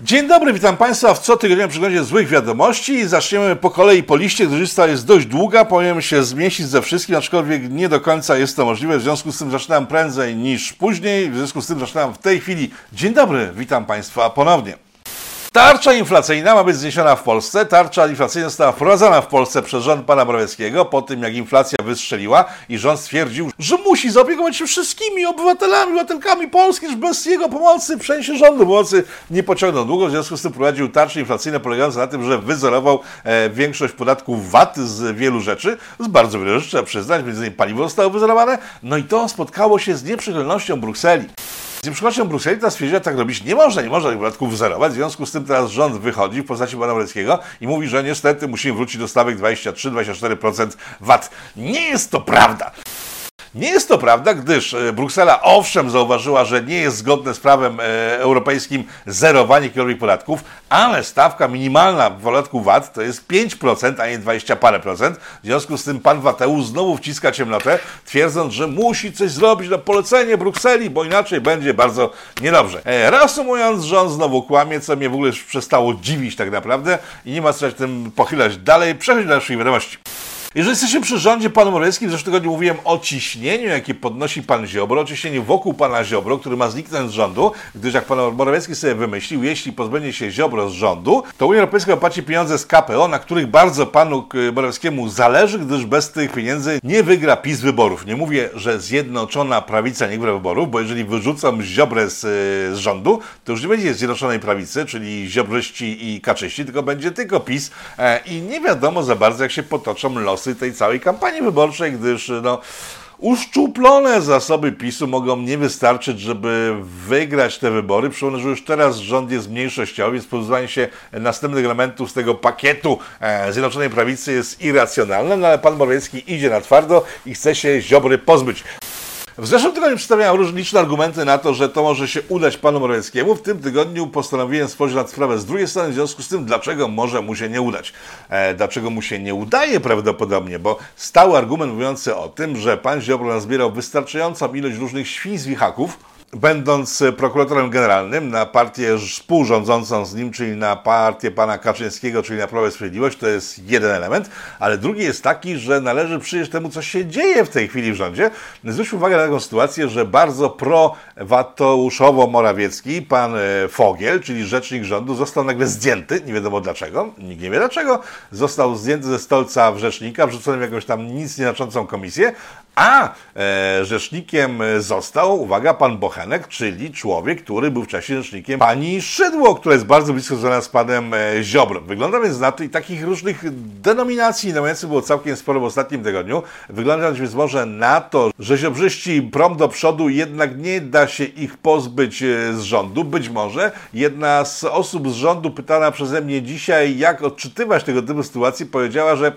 Dzień dobry, witam Państwa w cotygodniowym przeglądzie złych wiadomości. Zaczniemy po kolei po liście, gdyż lista jest dość długa. Powinien się zmieścić ze wszystkim, aczkolwiek nie do końca jest to możliwe. W związku z tym zaczynam prędzej niż później. W związku z tym zaczynam w tej chwili. Dzień dobry, witam Państwa ponownie. Tarcza inflacyjna ma być zniesiona w Polsce. Tarcza inflacyjna została wprowadzona w Polsce przez rząd pana Morawieckiego po tym, jak inflacja wystrzeliła i rząd stwierdził, że musi zaopiekować się wszystkimi obywatelami, obywatelkami Polski, że bez jego pomocy, w sensie rządu pomocy nie pociągną długo. W związku z tym prowadził tarcze inflacyjne polegające na tym, że wyzerował e, większość podatków VAT z wielu rzeczy, z bardzo wielu rzeczy, trzeba przyznać, między innymi paliwo zostało wyzerowane, no i to spotkało się z nieprzychylnością Brukseli. Z przychodem Brukseli ta stwierdziła, że tak robić nie można, nie można tych podatków zerować. W związku z tym teraz rząd wychodzi w postaci pana Moreckiego i mówi, że niestety musimy wrócić do stawek 23-24% VAT. Nie jest to prawda. Nie jest to prawda, gdyż e, Bruksela owszem zauważyła, że nie jest zgodne z prawem e, europejskim zerowanie jakichkolwiek podatków, ale stawka minimalna w podatku VAT to jest 5%, a nie 20 parę procent. W związku z tym pan Wateusz znowu wciska ciemnotę, twierdząc, że musi coś zrobić na polecenie Brukseli, bo inaczej będzie bardzo niedobrze. E, reasumując, rząd znowu kłamie, co mnie w ogóle już przestało dziwić tak naprawdę i nie ma co się tym pochylać dalej. Przechodź do naszej wiadomości. Jeżeli jesteśmy przy rządzie panu Morawieckim, w zeszłym tygodniu mówiłem o ciśnieniu, jakie podnosi pan Ziobro, o ciśnieniu wokół pana Ziobro, który ma zniknąć z rządu, gdyż jak pan Morawiecki sobie wymyślił, jeśli pozbędzie się Ziobro z rządu, to Unia Europejska płaci pieniądze z KPO, na których bardzo panu Morawieckiemu zależy, gdyż bez tych pieniędzy nie wygra PiS wyborów. Nie mówię, że Zjednoczona Prawica nie wygra wyborów, bo jeżeli wyrzucą Ziobrę z, z rządu, to już nie będzie Zjednoczonej Prawicy, czyli Ziobryści i Kaczyści, tylko będzie tylko PiS e, i nie wiadomo za bardzo, jak się potoczą losy losy tej całej kampanii wyborczej, gdyż no, uszczuplone zasoby PiSu mogą nie wystarczyć, żeby wygrać te wybory. Przypomnę, że już teraz rząd jest mniejszościowy, więc pozbywanie się następnych elementów z tego pakietu e, Zjednoczonej Prawicy jest irracjonalne, no ale pan Morawiecki idzie na twardo i chce się Ziobry pozbyć. W zeszłym tygodniu przedstawiałem różne argumenty na to, że to może się udać panu Morawieckiemu. W tym tygodniu postanowiłem spojrzeć na sprawę z drugiej strony, w związku z tym, dlaczego może mu się nie udać. E, dlaczego mu się nie udaje prawdopodobnie, bo stały argument mówiący o tym, że pan Ziobro nazbierał wystarczającą ilość różnych świństw i haków, będąc prokuratorem generalnym na partię współrządzącą z nim, czyli na partię pana Kaczyńskiego, czyli na Prawo i Sprawiedliwość, to jest jeden element, ale drugi jest taki, że należy przyjrzeć temu, co się dzieje w tej chwili w rządzie. Zwróćmy uwagę na taką sytuację, że bardzo pro-Watouszowo-Morawiecki, pan e, Fogiel, czyli rzecznik rządu, został nagle zdjęty, nie wiadomo dlaczego, nikt nie wie dlaczego, został zdjęty ze stolca rzecznika, wrzucony w jakąś tam nic nieznaczącą komisję, a e, rzecznikiem został, uwaga, pan Bochenek, czyli człowiek, który był wcześniej rzecznikiem pani Szydło, która jest bardzo blisko związana z panem e, Ziobrą. Wygląda więc na to i takich różnych denominacji denominacji było całkiem sporo w ostatnim tygodniu. Wygląda więc może na to, że ziobrzyści prom do przodu jednak nie da się ich pozbyć e, z rządu. Być może jedna z osób z rządu pytana przeze mnie dzisiaj, jak odczytywać tego typu sytuacji, powiedziała, że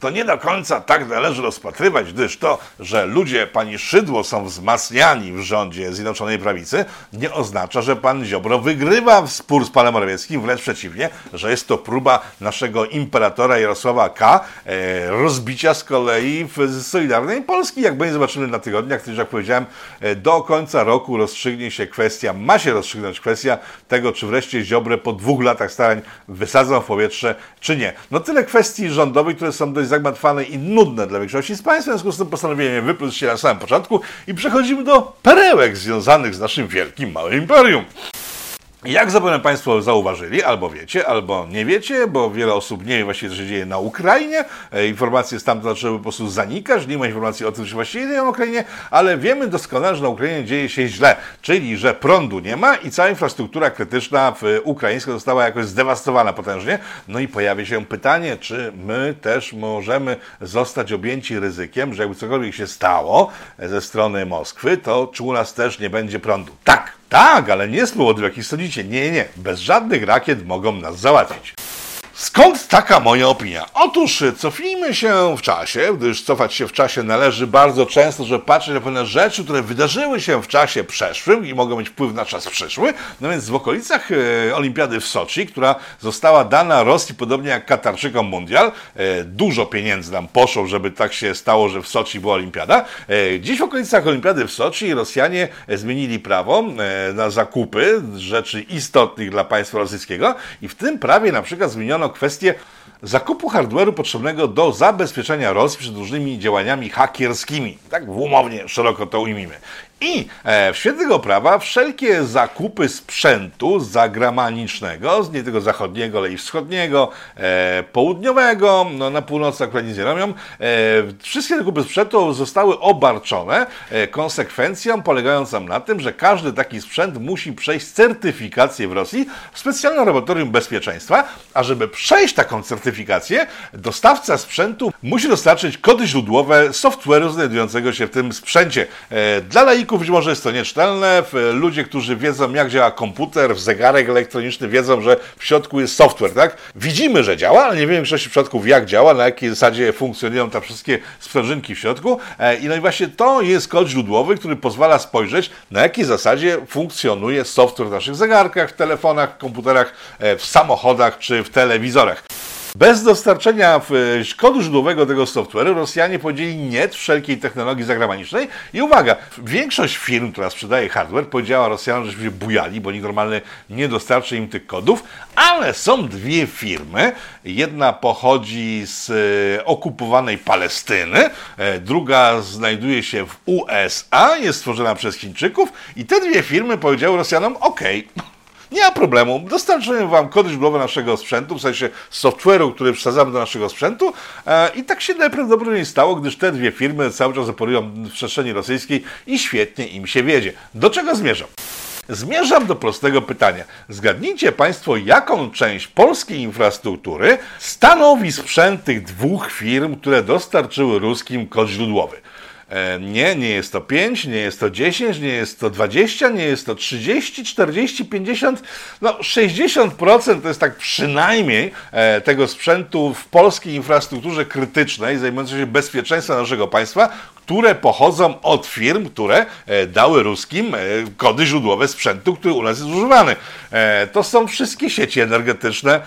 to nie do końca tak należy rozpatrywać, gdyż to, że ludzie pani Szydło są wzmacniani w rządzie Zjednoczonej Prawicy, nie oznacza, że pan Ziobro wygrywa w spór z panem Morawieckim, wręcz przeciwnie, że jest to próba naszego imperatora Jarosława K. E, rozbicia z kolei w Solidarnej Polski. Jak będzie zobaczymy na tygodniach, to jak powiedziałem, e, do końca roku rozstrzygnie się kwestia, ma się rozstrzygnąć kwestia tego, czy wreszcie Ziobrę po dwóch latach starań wysadzą w powietrze, czy nie. No tyle kwestii rządowych, które są dość zagmatwane i nudne dla większości z Państwa, w związku z tym postanowiłem wypluć się na samym początku i przechodzimy do perełek związanych z naszym wielkim, małym imperium. Jak zapewne Państwo zauważyli, albo wiecie, albo nie wiecie, bo wiele osób nie wie właściwie, co się dzieje na Ukrainie. E, informacje stamtąd zaczęły po prostu zanikać, nie ma informacji o tym, co się właściwie dzieje na Ukrainie, ale wiemy doskonale, że na Ukrainie dzieje się źle, czyli że prądu nie ma i cała infrastruktura krytyczna w ukraińska została jakoś zdewastowana potężnie. No i pojawia się pytanie, czy my też możemy zostać objęci ryzykiem, że jakby cokolwiek się stało ze strony Moskwy, to czy u nas też nie będzie prądu? Tak! Tak, ale nie z powodu jakich sądzicie. Nie, nie, bez żadnych rakiet mogą nas załatwić. Skąd taka moja opinia? Otóż cofnijmy się w czasie, gdyż cofać się w czasie należy bardzo często, żeby patrzeć na pewne rzeczy, które wydarzyły się w czasie przeszłym i mogą mieć wpływ na czas przyszły. No więc w okolicach e, Olimpiady w Soczi, która została dana Rosji podobnie jak Katarczykom Mundial, e, dużo pieniędzy nam poszło, żeby tak się stało, że w Soczi była Olimpiada. E, dziś w okolicach Olimpiady w Soczi Rosjanie zmienili prawo na zakupy rzeczy istotnych dla państwa rosyjskiego i w tym prawie na przykład zmieniono kwestię zakupu hardware'u potrzebnego do zabezpieczenia Rosji przed różnymi działaniami hakierskimi. Tak umownie szeroko to ujmijmy. I e, w świetle tego prawa wszelkie zakupy sprzętu zagranicznego, z nie tylko zachodniego, ale i wschodniego, e, południowego, no na północy akurat nic nie robią, e, wszystkie zakupy sprzętu zostały obarczone e, konsekwencją polegającą na tym, że każdy taki sprzęt musi przejść certyfikację w Rosji w specjalnym laboratorium bezpieczeństwa, a żeby przejść taką certyfikację, dostawca sprzętu musi dostarczyć kody źródłowe software'u znajdującego się w tym sprzęcie. E, dla laików być może jest to nieczytelne. Ludzie, którzy wiedzą, jak działa komputer, zegarek elektroniczny, wiedzą, że w środku jest software, tak? Widzimy, że działa, ale nie wiemy w większości przypadków, jak działa, na jakiej zasadzie funkcjonują te wszystkie sprężynki w środku. E, I no i właśnie to jest kod źródłowy, który pozwala spojrzeć, na jakiej zasadzie funkcjonuje software w naszych zegarkach, w telefonach, komputerach, e, w samochodach czy w telewizorach. Bez dostarczenia e, kodu źródłowego tego software'u Rosjanie powiedzieli nie wszelkiej technologii zagranicznej. I uwaga, większość firm, która sprzedaje hardware powiedziała Rosjanom, że się bujali, bo nikt normalny nie dostarczy im tych kodów, ale są dwie firmy, jedna pochodzi z e, okupowanej Palestyny, e, druga znajduje się w USA, jest stworzona przez Chińczyków i te dwie firmy powiedziały Rosjanom, ok, nie ma problemu. Dostarczymy Wam kody naszego sprzętu, w sensie software'u, który wsadzamy do naszego sprzętu. E, I tak się najprawdopodobniej stało, gdyż te dwie firmy cały czas operują w przestrzeni rosyjskiej i świetnie im się wiedzie. Do czego zmierzam? Zmierzam do prostego pytania. Zgadnijcie Państwo, jaką część polskiej infrastruktury stanowi sprzęt tych dwóch firm, które dostarczyły ruskim kod źródłowy. E, nie, nie jest to 5, nie jest to 10, nie jest to 20, nie jest to 30, 40, 50, no 60% to jest tak przynajmniej e, tego sprzętu w polskiej infrastrukturze krytycznej zajmującej się bezpieczeństwem naszego państwa, które pochodzą od firm, które e, dały ruskim kody źródłowe sprzętu, który u nas jest używany. To są wszystkie sieci energetyczne,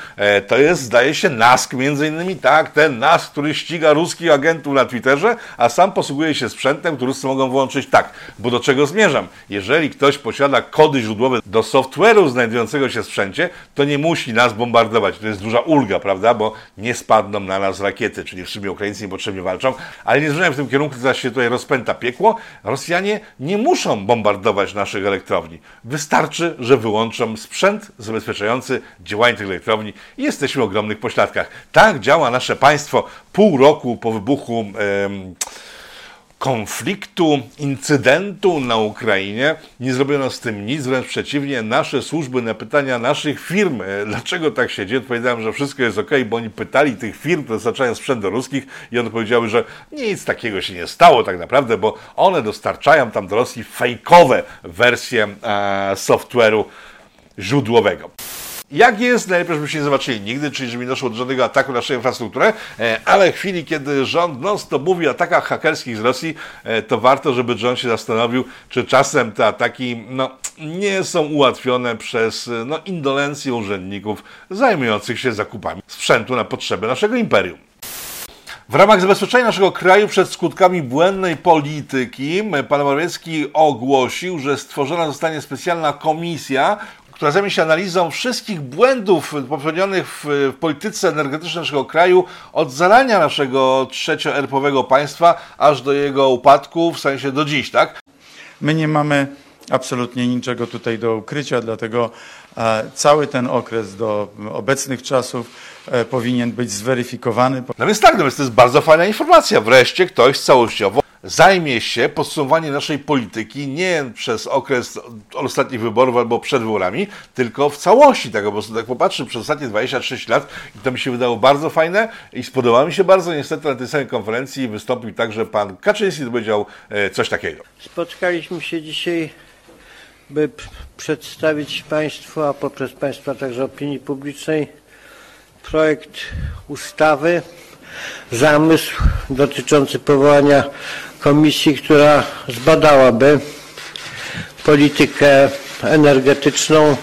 to jest zdaje się NASK między innymi, tak, ten NASK, który ściga ruskich agentów na Twitterze, a sam posługuje się sprzętem, który mogą włączyć tak. Bo do czego zmierzam? Jeżeli ktoś posiada kody źródłowe do software'u znajdującego się w sprzęcie, to nie musi nas bombardować. To jest duża ulga, prawda? Bo nie spadną na nas rakiety, czyli w sumie Ukraińcy niepotrzebnie walczą, ale nie zmierzam w tym kierunku, zaś się tutaj rozpęta piekło. Rosjanie nie muszą bombardować naszych elektrowni. Wystarczy, że wyłączą sprzęt zabezpieczający działanie tych elektrowni i jesteśmy w ogromnych pośladkach. Tak działa nasze państwo pół roku po wybuchu. Yy, konfliktu, incydentu na Ukrainie. Nie zrobiono z tym nic, wręcz przeciwnie. Nasze służby na pytania naszych firm, e, dlaczego tak się dzieje, odpowiadałem, że wszystko jest ok, bo oni pytali tych firm, które dostarczają sprzęt do ruskich i one powiedziały, że nic takiego się nie stało tak naprawdę, bo one dostarczają tam do Rosji fejkowe wersje e, software'u źródłowego. Jak jest, najlepiej żebyśmy nie zobaczyli nigdy, czyli żeby nie doszło do żadnego ataku na naszą infrastrukturę, e, ale w chwili, kiedy rząd non-stop mówi o atakach hakerskich z Rosji, e, to warto, żeby rząd się zastanowił, czy czasem te ataki no, nie są ułatwione przez no, indolencję urzędników zajmujących się zakupami sprzętu na potrzeby naszego imperium. W ramach zabezpieczenia naszego kraju przed skutkami błędnej polityki, pan Morawiecki ogłosił, że stworzona zostanie specjalna komisja, która zajmie się analizą wszystkich błędów popełnionych w, w polityce energetycznej naszego kraju od zarania naszego trzecioerpowego państwa aż do jego upadku, w sensie do dziś, tak? My nie mamy absolutnie niczego tutaj do ukrycia, dlatego e, cały ten okres do obecnych czasów e, powinien być zweryfikowany. No więc tak, no więc to jest bardzo fajna informacja. Wreszcie ktoś całościowo zajmie się podsumowaniem naszej polityki nie przez okres ostatnich wyborów albo przed wyborami, tylko w całości tego. Po prostu tak popatrzy przez ostatnie 26 lat i to mi się wydało bardzo fajne i spodobało mi się bardzo. Niestety na tej samej konferencji wystąpił także pan Kaczyński, powiedział e, coś takiego. Spotkaliśmy się dzisiaj, by przedstawić Państwu, a poprzez Państwa także opinii publicznej projekt ustawy, zamysł dotyczący powołania komisji, która zbadałaby politykę energetyczną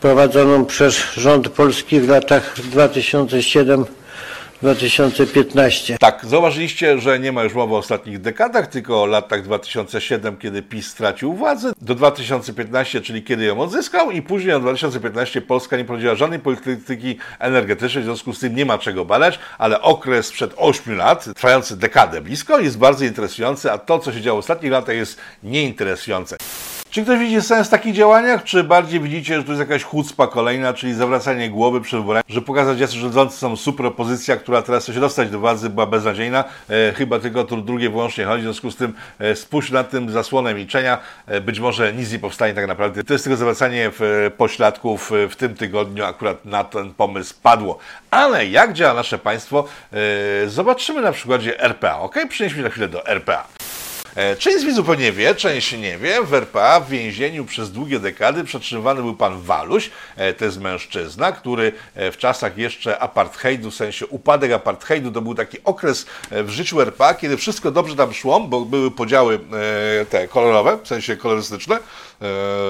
prowadzoną przez rząd polski w latach 2007-2015. Tak, zauważyliście, że nie ma już mowy o ostatnich dekadach, tylko o latach 2007, kiedy PiS stracił władzę, do 2015, czyli kiedy ją odzyskał i później od 2015 Polska nie prowadziła żadnej polityki energetycznej, w związku z tym nie ma czego badać, ale okres sprzed 8 lat, trwający dekadę blisko, jest bardzo interesujący, a to, co się działo w ostatnich latach jest nieinteresujące. Czy ktoś widzi sens w takich działaniach, czy bardziej widzicie, że to jest jakaś chucpa kolejna, czyli zawracanie głowy przed wyborami, że pokazać, że rządzący są super opozycja, która teraz chce się dostać do władzy, była beznadziejna, e, chyba tylko to drugie wyłącznie chodzi, w związku z tym e, spójrz nad tym zasłonem milczenia, e, być może nic nie powstanie tak naprawdę. To jest tylko zawracanie w, e, pośladków e, w tym tygodniu akurat na ten pomysł padło. Ale jak działa nasze państwo, e, zobaczymy na przykładzie RPA, ok? Przenieśmy na chwilę do RPA. E, Część z widzów pewnie wie, część nie wie. W RPA w więzieniu przez długie dekady przetrzymywany był pan Waluś. E, To jest mężczyzna, który e, w czasach jeszcze apartheidu, w sensie upadek apartheidu, to był taki okres w życiu RPA, kiedy wszystko dobrze tam szło, bo były podziały te kolorowe, w sensie kolorystyczne,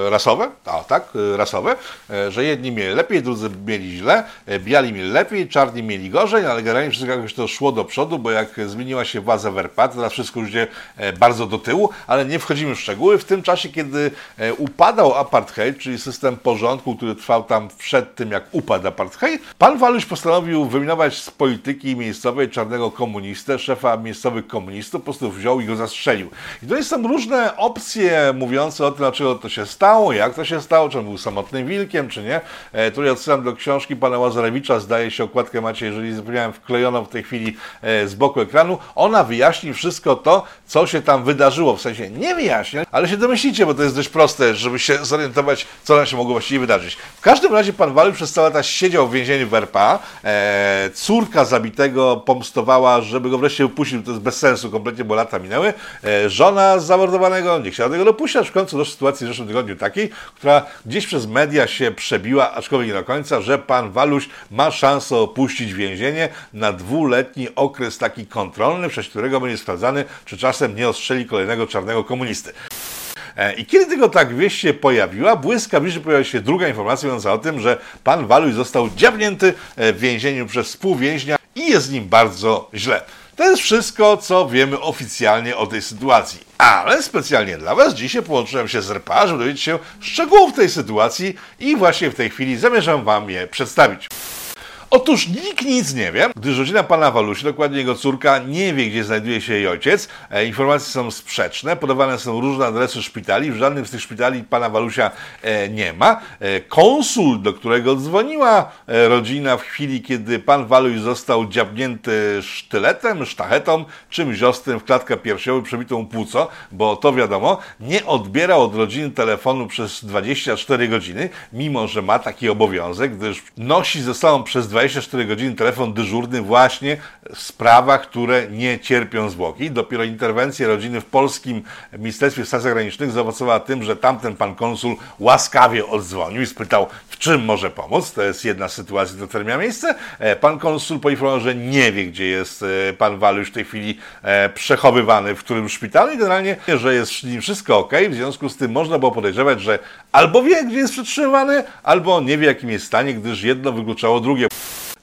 rasowe, a tak, e, rasowe, e, że jedni mieli lepiej, drudzy mieli źle, e, biali mieli lepiej, czarni mieli gorzej, ale generalnie wszystko jakoś to szło do przodu, bo jak zmieniła się władza w RPA, teraz wszystko już idzie e, bardzo do tyłu, ale nie wchodzimy w szczegóły. W tym czasie, kiedy e, upadał apartheid, czyli system porządku, który trwał tam przed tym, jak upadł apartheid, pan Waluś postanowił wyminować z polityki miejscowej czarnego komunistę, szefa miejscowych komunistów, po prostu wziął i go zastrzelił. I to są różne opcje mówiące o tym, dlaczego to się stało, jak to się stało, czy on był samotnym wilkiem, czy nie. E, tutaj odsyłam do książki pana Łazarewicza, zdaje się, okładkę macie, jeżeli zapomniałem, wklejoną w tej chwili e, z boku ekranu. Ona wyjaśni wszystko to, co się tam wydarzyło. W sensie nie wyjaśnia, ale się domyślicie, bo to jest dość proste, żeby się zorientować, co nam się mogło właściwie wydarzyć. W każdym razie pan Waluś przez całe lata siedział w więzieniu w RPA. E, córka zabitego pomstowała, żeby go wreszcie wypuścić, to jest bez sensu kompletnie, bo lata minęły. E, żona zamordowanego nie chciała tego dopuścić, aż w końcu do sytuacji zeszłym tygodniu takiej, która gdzieś przez media się przebiła, aczkolwiek nie do końca, że pan Waluś ma szansę opuścić więzienie na dwuletni okres taki kontrolny, przez którego będzie sprawdzany, czy czasem nie ostrzeli kolejnego czarnego komunisty. E, I kiedy tylko tak wieść się pojawiła, błyskawicznie pojawiła się druga informacja mówiąca o tym, że pan Waluj został dziabnięty e, w więzieniu przez współwięźnia i jest z nim bardzo źle. To jest wszystko, co wiemy oficjalnie o tej sytuacji. Ale specjalnie dla Was dzisiaj połączyłem się z RPA, żeby dowiedzieć się szczegółów tej sytuacji i właśnie w tej chwili zamierzam Wam je przedstawić. Otóż nikt nic nie wie, gdyż rodzina pana Walusi, dokładnie jego córka, nie wie, gdzie znajduje się jej ojciec. E, informacje są sprzeczne, podawane są różne adresy szpitali. W żadnym z tych szpitali pana Walusia e, nie ma. E, konsul, do którego dzwoniła rodzina w chwili, kiedy pan Waluś został dziabnięty sztyletem, sztachetą, czymś ostrym w klatkę piersiową, przebitą płuco, bo to wiadomo, nie odbierał od rodziny telefonu przez 24 godziny, mimo że ma taki obowiązek, gdyż nosi ze sobą przez 24 godziny telefon dyżurny właśnie w sprawach, które nie cierpią zwłoki. Dopiero interwencja rodziny w polskim Ministerstwie Spraw Zagranicznych zaowocowała tym, że tamten pan konsul łaskawie odzwonił i spytał, w czym może pomóc. To jest jedna z sytuacji, która miała miejsce. E, Pan konsul poinformował, że nie wie, gdzie jest e, pan Waluś w tej chwili e, przechowywany, w którym szpitalu i generalnie, że jest z nim wszystko ok. W związku z tym można było podejrzewać, że albo wie, gdzie jest przetrzymywany, albo nie wie, jakim jest stanie, gdyż jedno wykluczało drugie.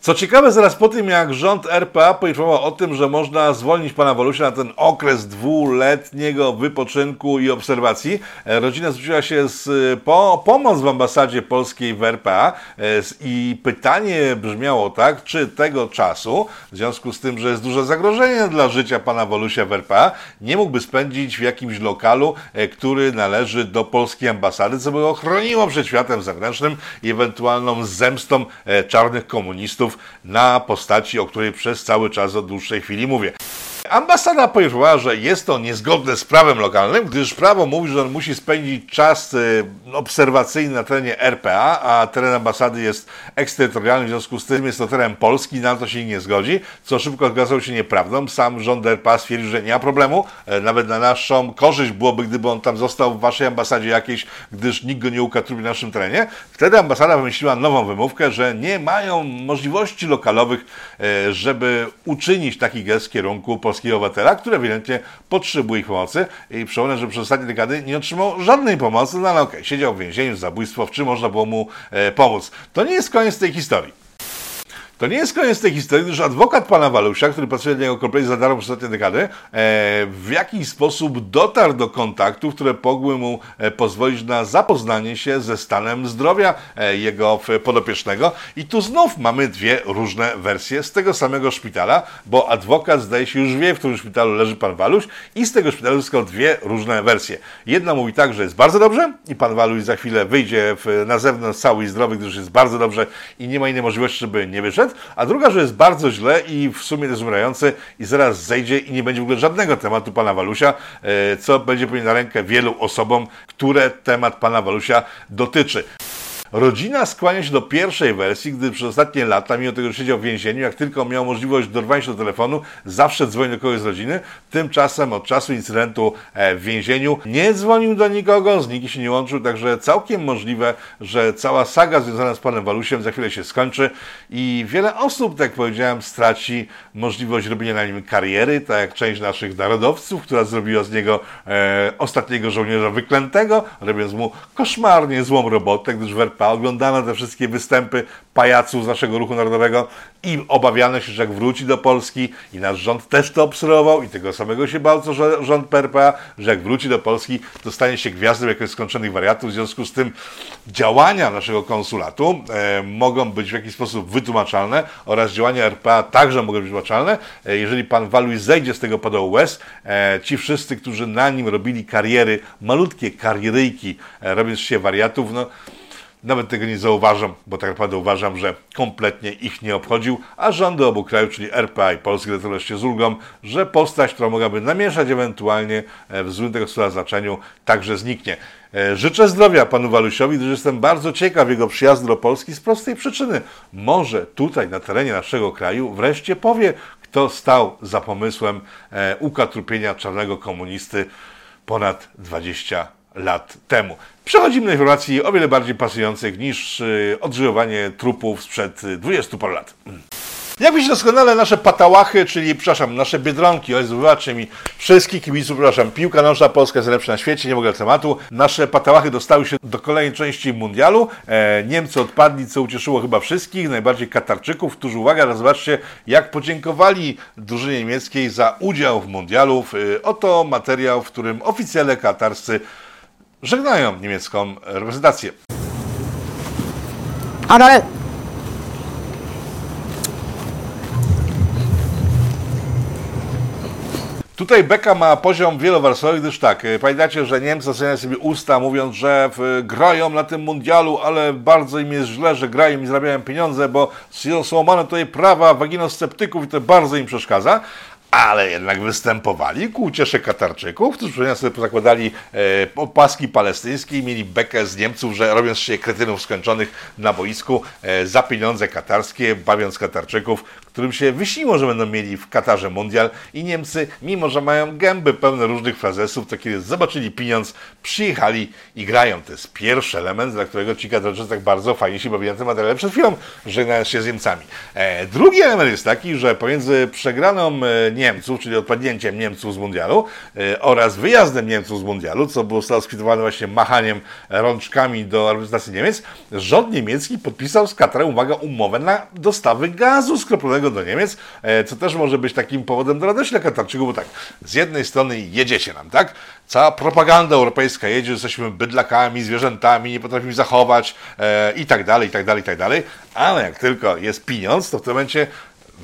Co ciekawe, zaraz po tym jak rząd RPA poinformował o tym, że można zwolnić pana Walusia na ten okres dwuletniego wypoczynku i obserwacji, e, rodzina zwróciła się z, e, po pomoc w ambasadzie polskiej w RPA e, i pytanie brzmiało tak, czy tego czasu, w związku z tym, że jest duże zagrożenie dla życia pana Walusia w RPA, nie mógłby spędzić w jakimś lokalu, który należy do polskiej ambasady, co by go chroniło przed światem zewnętrznym i ewentualną zemstą czarnych komunistów na postaci, o której przez cały czas od dłuższej chwili mówię. Ambasada powiedziała, że jest to niezgodne z prawem lokalnym, gdyż prawo mówi, że on musi spędzić czas y, obserwacyjny na terenie RPA, a teren ambasady jest eksterytorialny, w związku z tym jest to teren Polski, na to się nie zgodzi, co szybko okazało się nieprawdą. Sam rząd RPA stwierdził, że nie ma problemu, e, nawet na naszą korzyść byłoby, gdyby on tam został w waszej ambasadzie jakiejś, gdyż nikt go nie ukatrubi na naszym terenie. Wtedy ambasada wymyśliła nową wymówkę, że nie mają możliwości lokalowych, e, żeby uczynić taki gest w kierunku polskiego obywatela, który ewidentnie potrzebuje ich pomocy i przypomnę, że przez ostatnie dekady nie otrzymał żadnej pomocy, no ale okej, siedział w więzieniu za zabójstwo, w czym można było mu e, pomóc. To nie jest koniec tej historii. To nie jest koniec tej historii, gdyż adwokat pana Walusia, który pracuje dla niego kompletnie za darmo przez ostatnie dekady, e, w jakiś sposób dotarł do kontaktów, które mogły mu e, pozwolić na zapoznanie się ze stanem zdrowia e, jego podopiecznego. I tu znów mamy dwie różne wersje z tego samego szpitala, bo adwokat zdaje się już wie, w którym szpitalu leży pan Waluś i z tego szpitalu uzyskał dwie różne wersje. Jedna mówi tak, że jest bardzo dobrze i pan Waluś za chwilę wyjdzie na zewnątrz cały i zdrowy, gdyż jest bardzo dobrze i nie ma innej możliwości, żeby nie wyszedł a druga, że jest bardzo źle i w sumie dezumierający i zaraz zejdzie i nie będzie w ogóle żadnego tematu pana Walusia, e, co będzie pewnie na rękę wielu osobom, które temat pana Walusia dotyczy. Rodzina skłania się do pierwszej wersji, gdy przez ostatnie lata, mimo tego, że siedział w więzieniu, jak tylko miał możliwość dorwania się do telefonu, zawsze dzwonił do kogoś z rodziny. Tymczasem od czasu incydentu e, w więzieniu nie dzwonił do nikogo, z nikim się nie łączył, także całkiem możliwe, że cała saga związana z panem Walusiem za chwilę się skończy i wiele osób, tak jak powiedziałem, straci możliwość robienia na nim kariery, tak jak część naszych narodowców, która zrobiła z niego e, ostatniego żołnierza wyklętego, robiąc mu koszmarnie złą robotę, gdyż w RPA oglądano te wszystkie występy pajaców z naszego ruchu narodowego i obawiano się, że jak wróci do Polski i nasz rząd też to obserwował i tego samego się bał, co rząd PRPA, że jak wróci do Polski, to stanie się gwiazdą jakichś skończonych wariatów. W związku z tym działania naszego konsulatu e, mogą być w jakiś sposób wytłumaczalne oraz działania RPA także mogą być wytłumaczalne. E, jeżeli pan Waluj zejdzie z tego podołu łez, e, ci wszyscy, którzy na nim robili kariery, malutkie karieryjki, e, robiąc się wariatów, no nawet tego nie zauważam, bo tak naprawdę uważam, że kompletnie ich nie obchodził, a rządy obu krajów, czyli RPA i Polski, decydowały się z ulgą, że postać, która mogłaby namieszać ewentualnie e, w złym tego słowa znaczeniu, także zniknie. E, życzę zdrowia panu Walusiowi, gdyż jestem bardzo ciekaw jego przyjazdu do Polski z prostej przyczyny. Może tutaj, na terenie naszego kraju, wreszcie powie, kto stał za pomysłem e, ukatrupienia czarnego komunisty ponad 20 lat temu. Przechodzimy do informacji o wiele bardziej pasujących niż y, odżyłowanie trupów sprzed 20 paru lat. Jak wiecie doskonale, nasze patałachy, czyli, przepraszam, nasze biedronki, oj, wybaczcie mi, wszystkich kibiców, przepraszam, piłka nożna polska jest najlepsza na świecie, nie mogę tematu. Nasze patałachy dostały się do kolejnej części mundialu. E, Niemcy odpadli, co ucieszyło chyba wszystkich, najbardziej Katarczyków, którzy, uwaga, zobaczcie, jak podziękowali drużynie niemieckiej za udział w mundialu. E, oto materiał, w którym oficjele katarscy żegnają niemiecką reprezentację. Ale Tutaj Beka ma poziom wielowarstwowy, gdyż tak, y, pamiętacie, że Niemcy zaczynają sobie usta mówiąc, że grają na tym mundialu, ale bardzo im jest źle, że grają i zarabiają pieniądze, bo są łamane tutaj prawa waginosceptyków i to bardzo im przeszkadza ale jednak występowali ku uciesze Katarczyków, którzy sobie zakładali e, opaski palestyńskie i mieli bekę z Niemców, że robiąc się kretynów skończonych na boisku e, za pieniądze katarskie, bawiąc Katarczyków, którym się wyśniło, że będą mieli w Katarze mundial i Niemcy, mimo że mają gęby pełne różnych frazesów, to kiedy zobaczyli pieniądz, przyjechali i grają. To jest pierwszy element, dla którego ci Katarczycy tak bardzo fajnie się bawili na tym materiale przed chwilą, żegnając się z Niemcami. E, drugi element jest taki, że pomiędzy przegraną e, Niemców, czyli odpadnięciem Niemców z mundialu e, oraz wyjazdem Niemców z mundialu, co było skwitowane właśnie machaniem rączkami do reprezentacji Niemiec, rząd niemiecki podpisał z Katarem, uwaga, umowę na dostawy gazu skroplonego do Niemiec, e, co też może być takim powodem do radości dla Katarczyków, bo tak, z jednej strony jedziecie nam, tak? Cała propaganda europejska jedzie, że jesteśmy bydlakami, zwierzętami, nie potrafimy zachować e, i tak dalej, i tak dalej, i tak dalej, ale jak tylko jest pieniądz, to w tym momencie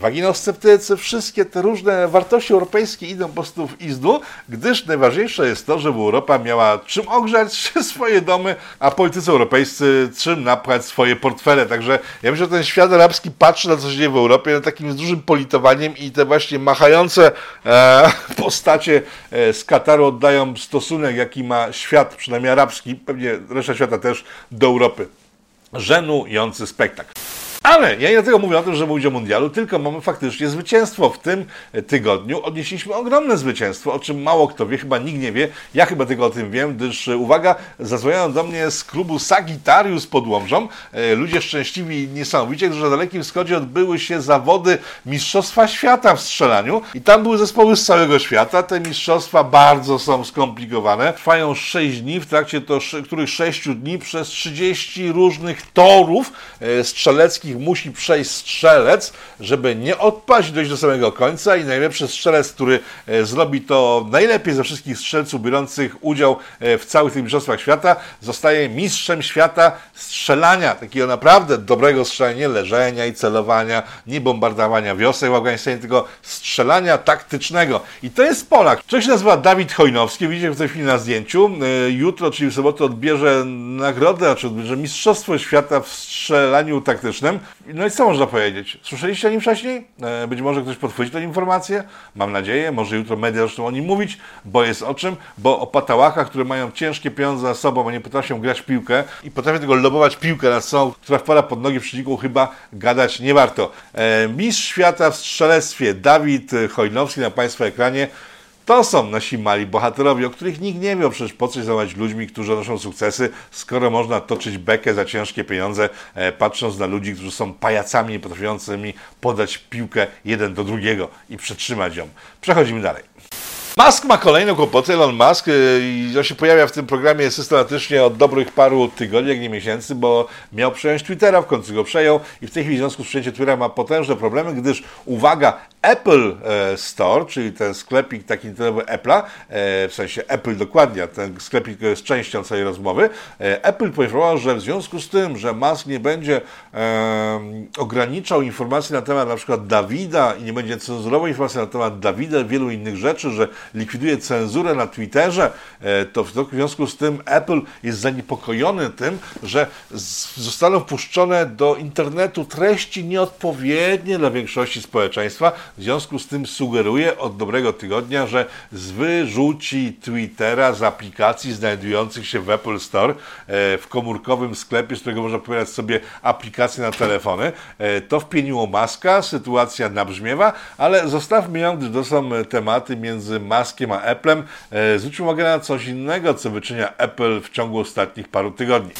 waginosceptycy, wszystkie te różne wartości europejskie idą po prostu w izdu, gdyż najważniejsze jest to, żeby Europa miała czym ogrzać swoje domy, a politycy europejscy czym napchać swoje portfele. Także ja myślę, że ten świat arabski patrzy na co się dzieje w Europie takim z dużym politowaniem i te właśnie machające e, postacie e, z Kataru oddają stosunek, jaki ma świat, przynajmniej arabski, pewnie reszta świata też, do Europy. Żenujący spektakl. Ale ja nie dlatego mówię o tym, że mówić o mundialu, tylko mamy faktycznie zwycięstwo. W tym tygodniu odnieśliśmy ogromne zwycięstwo, o czym mało kto wie, chyba nikt nie wie. Ja chyba tylko o tym wiem, gdyż uwaga, zadzwoniają do mnie z klubu Sagittarius pod Łomżą. E, ludzie szczęśliwi niesamowicie, którzy na Dalekim Wschodzie odbyły się zawody Mistrzostwa Świata w strzelaniu i tam były zespoły z całego świata. Te mistrzostwa bardzo są skomplikowane. Trwają 6 dni, w trakcie to, których 6 dni przez 30 różnych torów e, strzeleckich musi przejść strzelec, żeby nie odpaść, dojść do samego końca i najlepszy strzelec, który e, zrobi to najlepiej ze wszystkich strzelców biorących udział e, w całych tych mistrzostwach świata, zostaje mistrzem świata strzelania, takiego naprawdę dobrego strzelania, leżenia i celowania, nie bombardowania wiosek w Afganistanie, tylko strzelania taktycznego. I to jest Polak. Człowiek się nazywa Dawid Chojnowski, widzicie w tej chwili na zdjęciu. E, jutro, czyli w sobotę odbierze nagrodę, znaczy odbierze Mistrzostwo Świata w strzelaniu taktycznym. No i co można powiedzieć? Słyszeliście o nim wcześniej? E, być może ktoś podchwyci tę informację? Mam nadzieję. Może jutro media zaczną o nim mówić, bo jest o czym? Bo o patałachach, które mają ciężkie pieniądze za sobą, a nie potrafią grać w piłkę i potrafią tego lobować piłkę na sobą, która wpada pod nogi przeciwników, chyba gadać nie warto. E, mistrz świata w strzelectwie Dawid Chojnowski na Państwa ekranie. To są nasi mali bohaterowie, o których nikt nie wie, przecież po coś zadawać ludźmi, którzy odnoszą sukcesy, skoro można toczyć bekę za ciężkie pieniądze, e, patrząc na ludzi, którzy są pajacami niepotrafiącymi podać piłkę jeden do drugiego i przetrzymać ją. Przechodzimy dalej. Musk ma kolejne kłopoty, Elon Musk, y, i on się pojawia w tym programie systematycznie od dobrych paru tygodni, jak nie miesięcy, bo miał przejąć Twittera, w końcu go przejął i w tej chwili w związku z przejęciem Twittera ma potężne problemy, gdyż, uwaga, Apple e, Store, czyli ten sklepik taki internetowy Apple'a, e, w sensie Apple dokładnie, ten sklepik jest częścią całej rozmowy, e, Apple poinformował, że w związku z tym, że Musk nie będzie ograniczał informacji na temat na przykład Dawida i nie będzie cenzurował informacji na temat Dawida, wielu innych rzeczy, że likwiduje cenzurę na Twitterze, e, to w związku z tym Apple jest zaniepokojony tym, że zostaną wpuszczone do internetu treści nieodpowiednie dla większości społeczeństwa. W związku z tym sugeruje od dobrego tygodnia, że wyrzuci Twittera z aplikacji znajdujących się w Apple Store e, w komórkowym sklepie, z którego można pobierać sobie aplikacje na telefony. E, to wpieniło maska, sytuacja nabrzmiewa, ale zostawmy ją, gdyż to są tematy między Muskiem a Applem, e, zwróćmy uwagę na coś innego, co wyczynia Apple w ciągu ostatnich paru tygodni.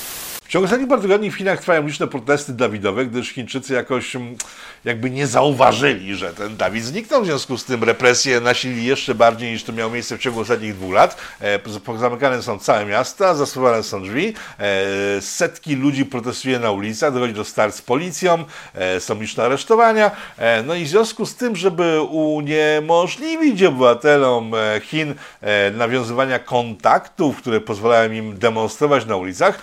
Ciągu ostatnich paru tygodni w Chinach trwają liczne protesty Dawidowe, gdyż Chińczycy jakoś mm, jakby nie zauważyli, że ten Dawid zniknął. W związku z tym represje nasilili jeszcze bardziej niż to miało miejsce w ciągu ostatnich dwóch lat. E, zamykane są całe miasta, zasuwane są drzwi, e, setki ludzi protestuje na ulicach, dochodzi do start z policją, e, są liczne aresztowania. No i w związku z tym, żeby uniemożliwić obywatelom Chin nawiązywania kontaktów, które pozwalają im demonstrować na ulicach,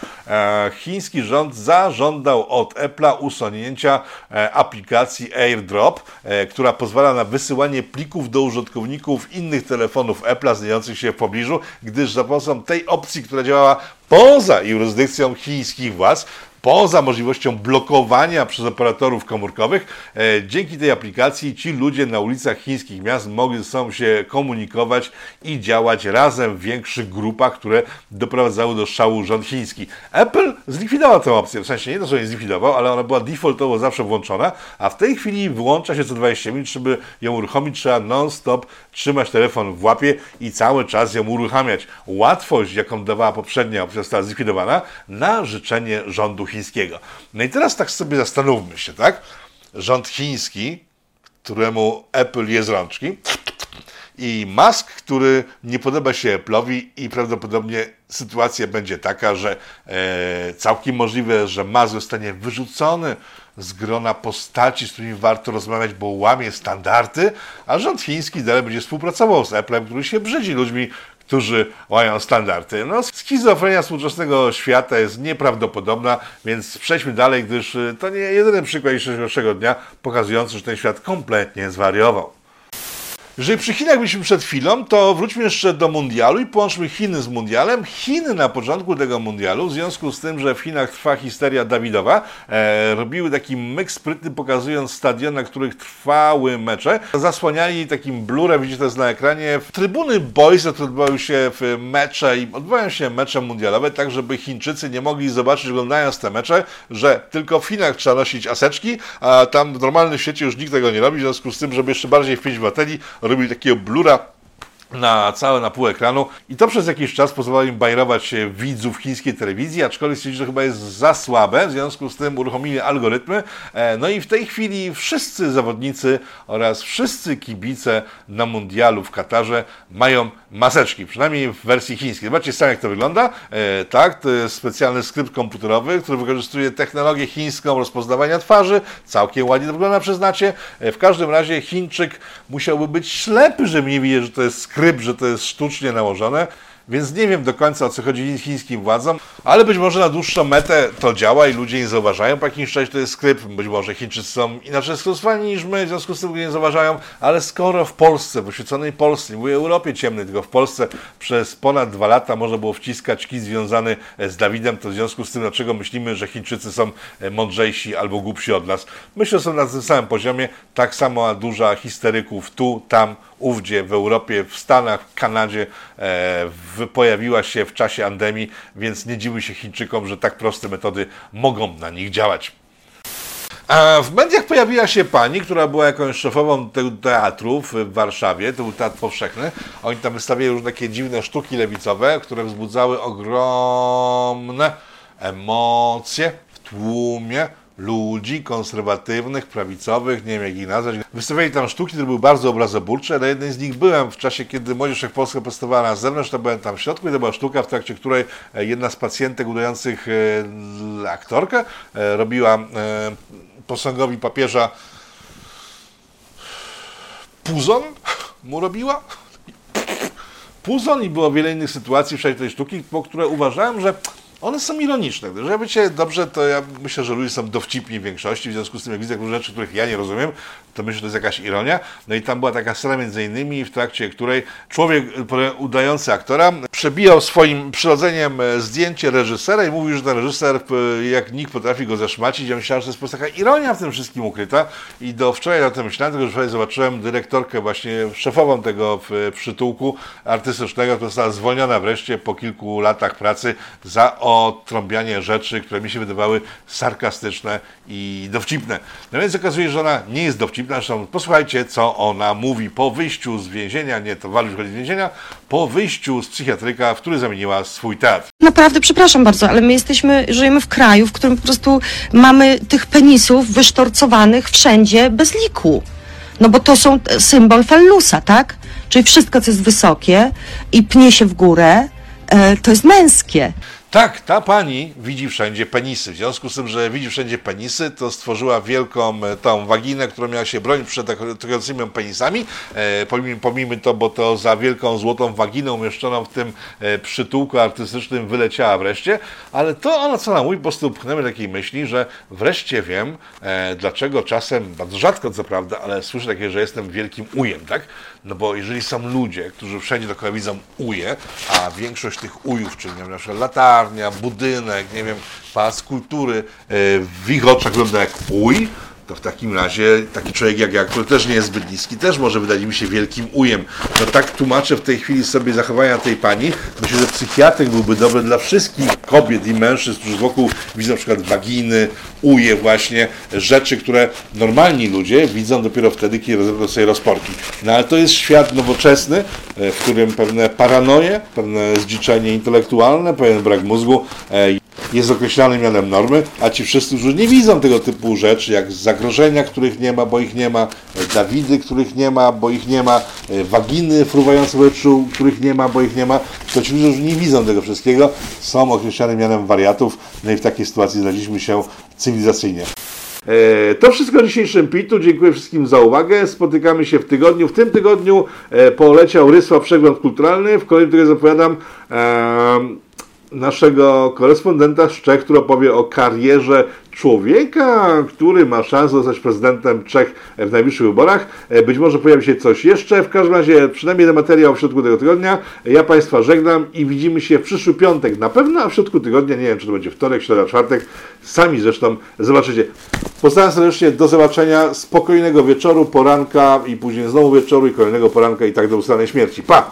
chiński rząd zażądał od Apple'a usunięcia aplikacji aplikacji AirDrop, e, która pozwala na wysyłanie plików do użytkowników innych telefonów Apple znajdujących się w pobliżu, gdyż za pomocą tej opcji, która działała poza jurysdykcją chińskich władz, poza możliwością blokowania przez operatorów komórkowych. E, dzięki tej aplikacji ci ludzie na ulicach chińskich miast mogli ze sobą się komunikować i działać razem w większych grupach, które doprowadzały do szału rząd chiński. Apple zlikwidował tę opcję, w sensie nie to, że nie zlikwidował, ale ona była defaultowo zawsze włączona, a w tej chwili wyłącza się co 20 minut, żeby ją uruchomić, trzeba non-stop trzymać telefon w łapie i cały czas ją uruchamiać. Łatwość, jaką dawała poprzednia opcja, została zlikwidowana na życzenie rządu chińskiego. No i teraz tak sobie zastanówmy się, tak? Rząd chiński, któremu Apple jest rączki, i Musk, który nie podoba się Apple'owi i prawdopodobnie sytuacja będzie taka, że e, całkiem możliwe, że Musk zostanie wyrzucony z grona postaci, z którymi warto rozmawiać, bo łamie standardy, a rząd chiński dalej będzie współpracował z Apple'em, który się brzydzi ludźmi, którzy mają standardy. No, schizofrenia współczesnego świata jest nieprawdopodobna, więc przejdźmy dalej, gdyż y, to nie jedyny przykład dzisiejszego dnia pokazujący, że ten świat kompletnie zwariował. Jeżeli przy Chinach byliśmy przed chwilą, to wróćmy jeszcze do mundialu i połączmy Chiny z mundialem. Chiny na początku tego mundialu, w związku z tym, że w Chinach trwa histeria Dawidowa, e, robiły taki myk sprytny, pokazując stadiony, na których trwały mecze. Zasłaniali takim blurem, widzicie to jest na ekranie, w trybuny boys, odbywały się w mecze i odbywają się mecze mundialowe, tak żeby Chińczycy nie mogli zobaczyć, oglądając te mecze, że tylko w Chinach trzeba nosić aseczki, a tam w normalnym świecie już nikt tego nie robi, w związku z tym, żeby jeszcze bardziej wpiąć baterii, robili takiego blura na całe na pół ekranu i to przez jakiś czas pozwalało im bajerować widzów chińskiej telewizji, aczkolwiek stwierdzili, że chyba jest za słabe, w związku z tym uruchomili algorytmy. E, no i w tej chwili wszyscy zawodnicy oraz wszyscy kibice na mundialu w Katarze mają maseczki, przynajmniej w wersji chińskiej. Zobaczcie sami, jak to wygląda. E, tak, to jest specjalny skrypt komputerowy, który wykorzystuje technologię chińską rozpoznawania twarzy. Całkiem ładnie to wygląda, przyznacie. E, w każdym razie Chińczyk musiałby być ślepy, żeby nie widzieć, że to jest skrypt, że to jest sztucznie nałożone. Więc nie wiem do końca o co chodzi chińskim władzom, ale być może na dłuższą metę to działa i ludzie nie zauważają po jakimś czasie, to jest skrypt. Być może Chińczycy są inaczej skonstruowani niż my, w związku z tym nie zauważają, ale skoro w Polsce, w oświeconej Polsce, nie mówię Europie ciemnej, tylko w Polsce przez ponad dwa lata można było wciskać kij związany z Dawidem, to w związku z tym, dlaczego myślimy, że Chińczycy są mądrzejsi albo głupsi od nas. Myślę, że są na tym samym poziomie, tak samo duża histeryków tu, tam, ówdzie, w Europie, w Stanach, w Kanadzie e, pojawiła się w czasie pandemii, więc nie dziwi się Chińczykom, że tak proste metody mogą na nich działać. A w mediach pojawiła się pani, która była jakąś szefową teatru w Warszawie, to był teatr powszechny. Oni tam wystawiali różne takie dziwne sztuki lewicowe, które wzbudzały ogromne emocje w tłumie ludzi konserwatywnych, prawicowych, nie wiem jak ich nazwać. Wystawiali tam sztuki, które były bardzo obrazoburcze. Na jednej z nich byłem w czasie, kiedy Młodzież Wszechpolska postawała na zewnątrz, to byłem tam w środku i to była sztuka, w trakcie której e, jedna z pacjentek udających e, aktorkę e, robiła posągowi papieża puzon mu robiła. Puzon i było wiele innych sytuacji w tej sztuki, po które uważałem, że one są ironiczne. Gdyż ja dobrze, to ja myślę, że ludzie są dowcipni w większości, w związku z tym jak widzę różne rzeczy, których ja nie rozumiem, to myślę, że to jest jakaś ironia. No i tam była taka scena między innymi, w trakcie której człowiek udający aktora przebijał swoim przyrodzeniem e, zdjęcie reżysera i mówił, że ten reżyser e, jak nikt potrafi go zaszmacić. Ja myślałem, że to jest po prostu taka ironia w tym wszystkim ukryta i do wczoraj na tym myślałem, tylko że wczoraj zobaczyłem dyrektorkę właśnie szefową tego przytułku artystycznego, która została zwolniona wreszcie po kilku latach pracy za otrąbianie rzeczy, które mi się wydawały sarkastyczne i dowcipne. No więc okazuje się, że ona nie jest dowcipna, zresztą posłuchajcie, co ona mówi po wyjściu z więzienia, nie, to Waliusz chodzi z więzienia, po wyjściu z psychiatryka, w który zamieniła swój teatr. Naprawdę, przepraszam bardzo, ale my jesteśmy, żyjemy w kraju, w którym po prostu mamy tych penisów wysztorcowanych wszędzie bez liku. No bo to są symbol fallusa, tak? Czyli wszystko, co jest wysokie i pnie się w górę, e, to jest męskie. Tak, ta pani widzi wszędzie penisy. W związku z tym, że widzi wszędzie penisy, to stworzyła wielką e, tą waginę, która miała się bronić przed atakującymi penisami. E, pomijmy, to, bo to za wielką złotą waginę umieszczoną w tym e, przytułku artystycznym wyleciała wreszcie. Ale to ona co nam mówi, po prostu pchnęły takiej myśli, że wreszcie wiem, e, dlaczego czasem, bardzo rzadko co prawda, ale słyszę takie, że jestem wielkim ujem, tak? No bo jeżeli są ludzie, którzy wszędzie dookoła widzą uje, a większość tych ujów, czyli na przykład latarnia, budynek, nie wiem, pałac kultury, e, w ich oczach wygląda jak uj, to w takim razie taki człowiek jak ja, który też nie jest zbyt niski, też może wydać mi się wielkim ujem. No tak tłumaczę w tej chwili sobie zachowania tej pani. Myślę, że psychiatryk byłby dobry dla wszystkich kobiet i mężczyzn, którzy wokół widzą na przykład waginy, uje właśnie, rzeczy, które normalni ludzie widzą dopiero wtedy, kiedy rozebrą sobie rozporki. No ale to jest świat nowoczesny, e, w którym pewne paranoje, pewne zdziczenie intelektualne, pewien brak mózgu e, jest określany mianem normy, a ci wszyscy, którzy nie widzą tego typu rzeczy, jak zagrożenia, których nie ma, bo ich nie ma, Dawidy, których nie ma, bo ich nie ma, waginy fruwające w powietrzu, których nie ma, bo ich nie ma, to ci ludzie, którzy nie widzą tego wszystkiego, są określani mianem wariatów, no i w takiej sytuacji znaleźliśmy się cywilizacyjnie. E, to wszystko w dzisiejszym pitu. Dziękuję wszystkim za uwagę. Spotykamy się w tygodniu. W tym tygodniu e, poleciał Rysła Przegląd Kulturalny. W kolejnym tygodniu zapowiadam e, naszego korespondenta z Czech, który opowie o karierze człowieka, który ma szansę zostać prezydentem Czech w najbliższych wyborach. E, Być może pojawi się coś jeszcze. W każdym razie przynajmniej jeden materiał w środku tego tygodnia. Ja Państwa żegnam i widzimy się w przyszły piątek na pewno, a w środku tygodnia, nie wiem czy to będzie wtorek, środa, czwartek. Sami zresztą zobaczycie. Pozdrawiam serdecznie, do zobaczenia, spokojnego wieczoru, poranka i później znowu wieczoru i kolejnego poranka i tak do ustanej śmierci. Pa!